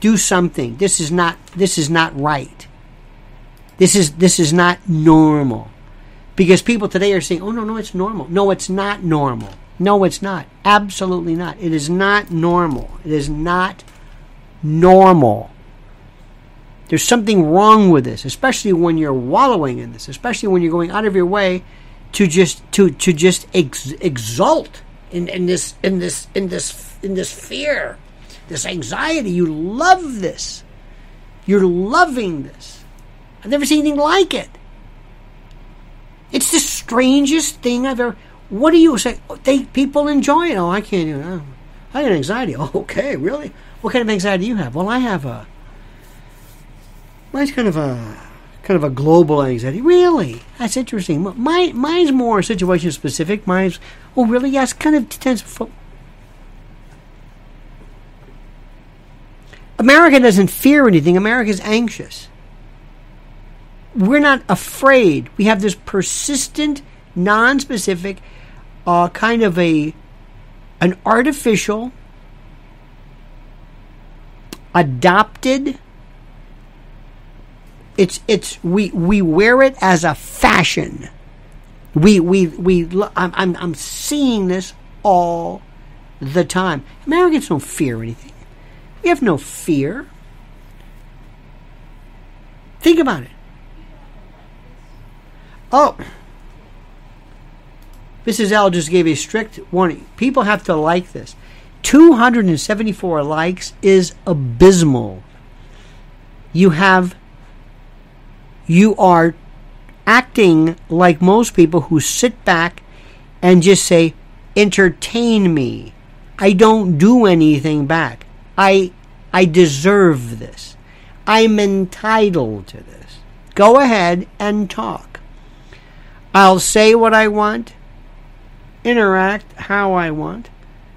Do something. This is not this is not right. This is this is not normal. Because people today are saying, oh, no, no, it's normal. No, it's not normal. No, it's not. Absolutely not. It is not normal. It is not normal. There's something wrong with this, especially when you're wallowing in this, especially when you're going out of your way to just to to just ex- exult in, in this in this in this in this fear, this anxiety. You love this. You're loving this. I've never seen anything like it. It's the strangest thing I've ever. What do you say? Oh, they people enjoy it. Oh, I can't even. Oh, I got anxiety. Oh, okay, really? What kind of anxiety do you have? Well, I have a. Mine's kind of a kind of a global anxiety. Really? That's interesting. My mine's more situation specific. Mine's oh really? Yes, kind of tends. Fo- America doesn't fear anything. America's anxious we're not afraid. We have this persistent non-specific, uh, kind of a an artificial, adopted. It's it's we we wear it as a fashion. We we we. I'm I'm, I'm seeing this all the time. Americans don't fear anything. We have no fear. Think about it. Oh. Mrs. L just gave a strict warning. People have to like this. 274 likes is abysmal. You have. You are acting like most people who sit back and just say, entertain me. I don't do anything back. I I deserve this. I'm entitled to this. Go ahead and talk. I'll say what I want, interact how I want,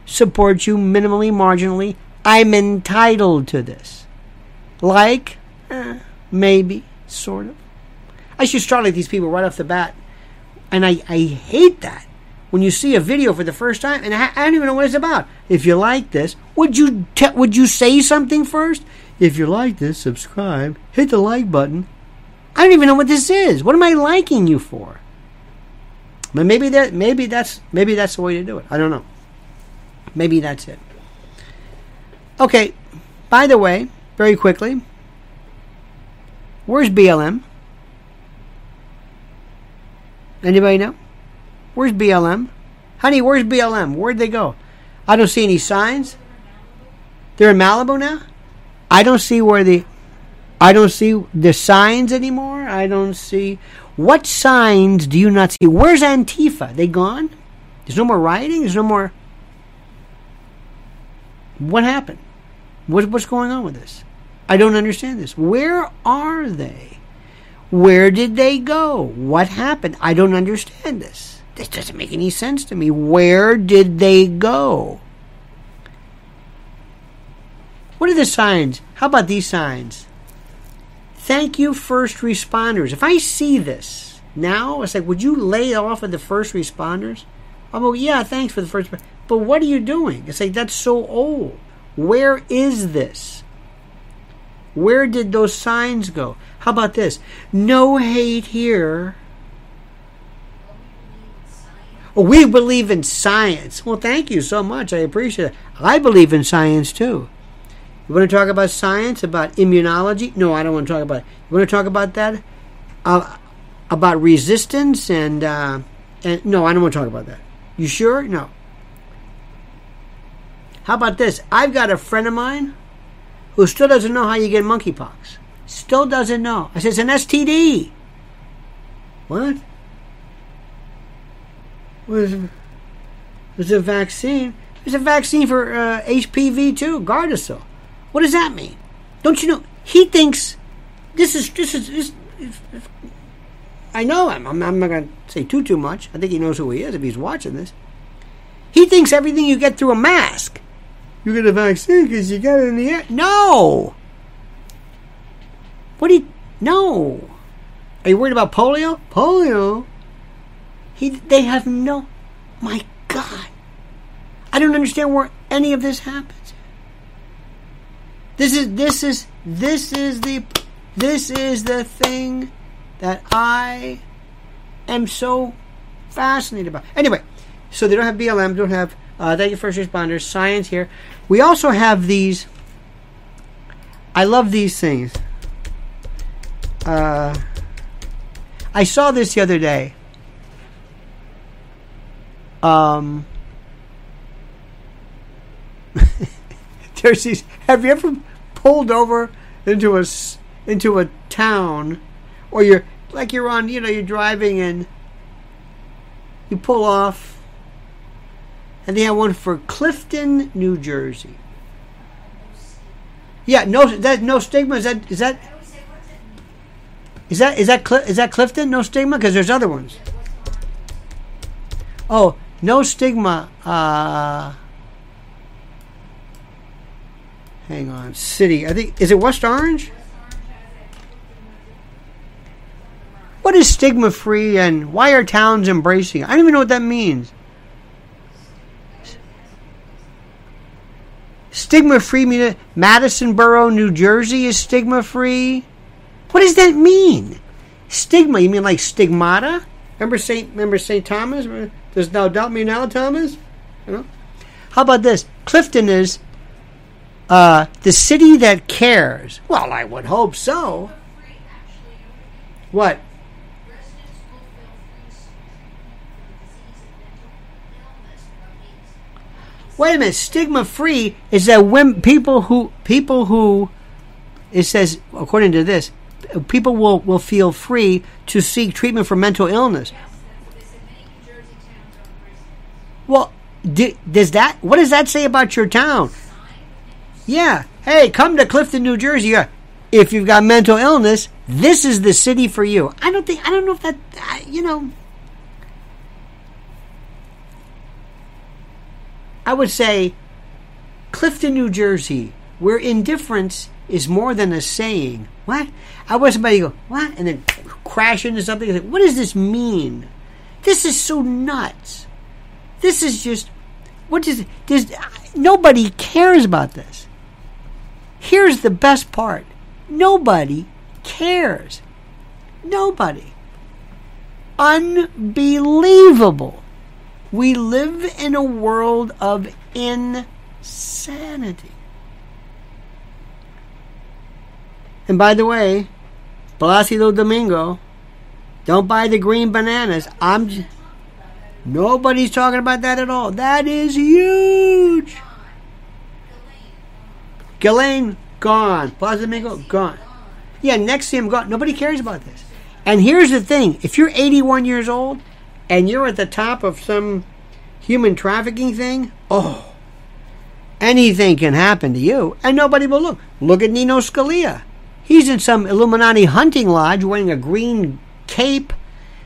support you minimally, marginally. I'm entitled to this. Like, eh, maybe, sort of. I should start like these people right off the bat. And I, I hate that when you see a video for the first time, and I, I don't even know what it's about. If you like this, would you te- would you say something first? If you like this, subscribe, hit the like button. I don't even know what this is. What am I liking you for? But maybe that maybe that's maybe that's the way to do it. I don't know. Maybe that's it. Okay. By the way, very quickly, where's BLM? Anybody know? Where's BLM? Honey, where's BLM? Where'd they go? I don't see any signs. They're in Malibu now? I don't see where the I don't see the signs anymore. I don't see what signs do you not see? Where's Antifa? They gone? There's no more rioting? There's no more What happened? What, what's going on with this? I don't understand this. Where are they? Where did they go? What happened? I don't understand this. This doesn't make any sense to me. Where did they go? What are the signs? How about these signs? Thank you, first responders. If I see this now, it's like, would you lay off of the first responders? Oh, I'm like, yeah, thanks for the first. But what are you doing? It's like, that's so old. Where is this? Where did those signs go? How about this? No hate here. Well, we believe in science. Well, thank you so much. I appreciate it. I believe in science too. You want to talk about science, about immunology? No, I don't want to talk about it. You want to talk about that? Uh, about resistance and, uh, and no, I don't want to talk about that. You sure? No. How about this? I've got a friend of mine who still doesn't know how you get monkeypox. Still doesn't know. I said, it's an STD. What? was was a vaccine. There's a vaccine for uh, HPV too, Gardasil. What does that mean? Don't you know? He thinks this is this is. This, I know him. I'm, I'm not going to say too too much. I think he knows who he is if he's watching this. He thinks everything you get through a mask. You get a vaccine because you got it in the air. No. What do you? No. Are you worried about polio? Polio. He, they have no. My God. I don't understand where any of this happens. This is this is this is the this is the thing that I am so fascinated about. Anyway, so they don't have BLM, don't have uh, thank you first responders, science here. We also have these. I love these things. Uh, I saw this the other day. Um, there's these. Have you ever pulled over into a into a town, or you're like you're on, you know, you're driving and you pull off, and they have one for Clifton, New Jersey. Yeah, no, that no stigma. Is that is that is that is that Cl- is that Clifton? No stigma because there's other ones. Oh, no stigma. Uh, hang on, city. I think is it West Orange? What is stigma free and why are towns embracing? I don't even know what that means. Stigma free, Madison Borough, New Jersey is stigma free. What does that mean? Stigma, you mean like stigmata? Remember Saint remember Saint Thomas? Does thou doubt me now, Thomas? You know? How about this? Clifton is uh, the city that cares. Well, I would hope so. What? Wait a minute. Stigma free is that when people who people who it says according to this, people will will feel free to seek treatment for mental illness. Well, does that what does that say about your town? Yeah. Hey, come to Clifton, New Jersey. Uh, if you've got mental illness, this is the city for you. I don't think I don't know if that you know I would say Clifton, New Jersey, where indifference is more than a saying. What? I want somebody to go, what? And then crash into something. Like, what does this mean? This is so nuts. This is just, what does, does, nobody cares about this. Here's the best part. Nobody cares. Nobody. Unbelievable. We live in a world of insanity. And by the way, Placido Domingo, don't buy the green bananas. I'm j- nobody's talking about that at all. That is huge. Ghislaine gone. Placido Domingo gone. Yeah, next to him gone. Nobody cares about this. And here's the thing: if you're 81 years old and you're at the top of some human trafficking thing, oh, anything can happen to you, and nobody will look. Look at Nino Scalia. He's in some Illuminati hunting lodge wearing a green cape.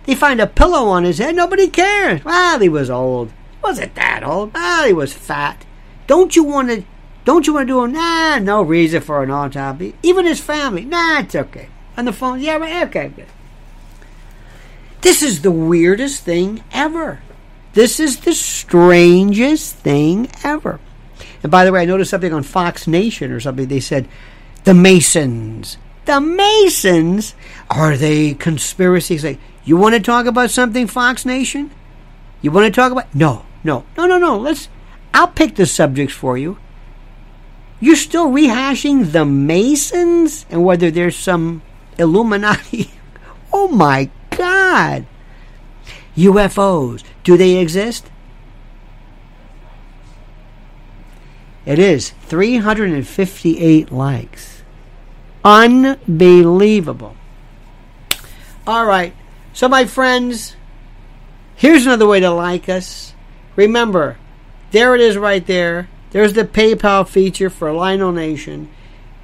They find a pillow on his head. Nobody cares. Well, he was old. Wasn't that old? Well, he was fat. Don't you want to? Don't you want to do him? Nah, no reason for an autopsy. Even his family. Nah, it's okay. On the phone. Yeah, okay, good. This is the weirdest thing ever. This is the strangest thing ever. And by the way, I noticed something on Fox Nation or something. They said, the Masons. The Masons? Are they conspiracies? Like, you want to talk about something, Fox Nation? You want to talk about? No, no, no, no, no. Let's. I'll pick the subjects for you. You're still rehashing the Masons and whether there's some Illuminati. oh my God. UFOs, do they exist? It is 358 likes. Unbelievable. All right. So, my friends, here's another way to like us. Remember, there it is right there. There's the PayPal feature for Lionel Nation.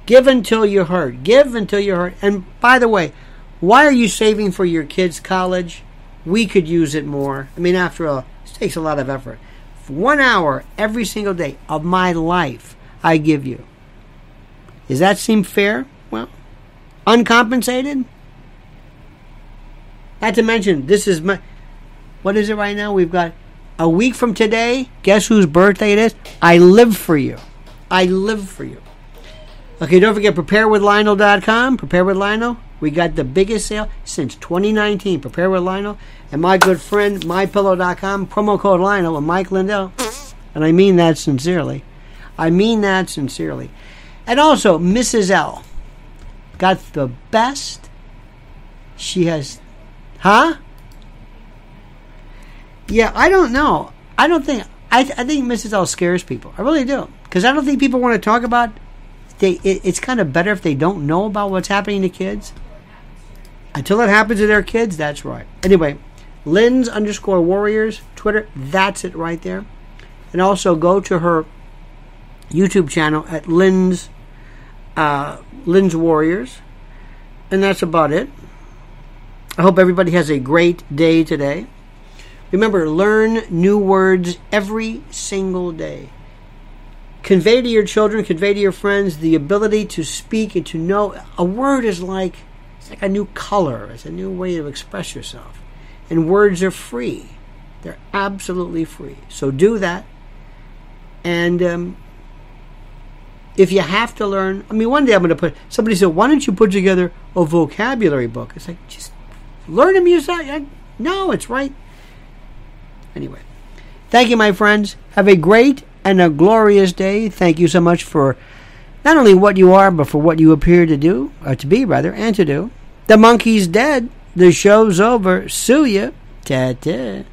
Give until you hurt. Give until you hurt. And by the way, why are you saving for your kids' college? We could use it more. I mean, after all, it takes a lot of effort. For one hour every single day of my life, I give you. Does that seem fair? Well, uncompensated? Not to mention, this is my. What is it right now? We've got a week from today. Guess whose birthday it is? I live for you. I live for you. Okay, don't forget preparewithlionel.com. Prepare with Lionel. We got the biggest sale since 2019. Prepare with Lionel and my good friend mypillow.com. Promo code Lionel with Mike Lindell. And I mean that sincerely. I mean that sincerely. And also, Mrs. L got the best. She has, huh? Yeah, I don't know. I don't think. I, I think Mrs. L scares people. I really do because I don't think people want to talk about. They, it, it's kind of better if they don't know about what's happening to kids. Until it happens to their kids, that's right. Anyway, Lynn's underscore warriors, Twitter, that's it right there. And also go to her YouTube channel at Lynn's uh, Lynn's Warriors. And that's about it. I hope everybody has a great day today. Remember, learn new words every single day. Convey to your children, convey to your friends the ability to speak and to know. A word is like It's like a new color. It's a new way to express yourself. And words are free. They're absolutely free. So do that. And um, if you have to learn, I mean, one day I'm going to put, somebody said, why don't you put together a vocabulary book? It's like, just learn them yourself. No, it's right. Anyway, thank you, my friends. Have a great and a glorious day. Thank you so much for not only what you are, but for what you appear to do, or to be, rather, and to do. The monkey's dead. The show's over. Sue ya. Ta ta.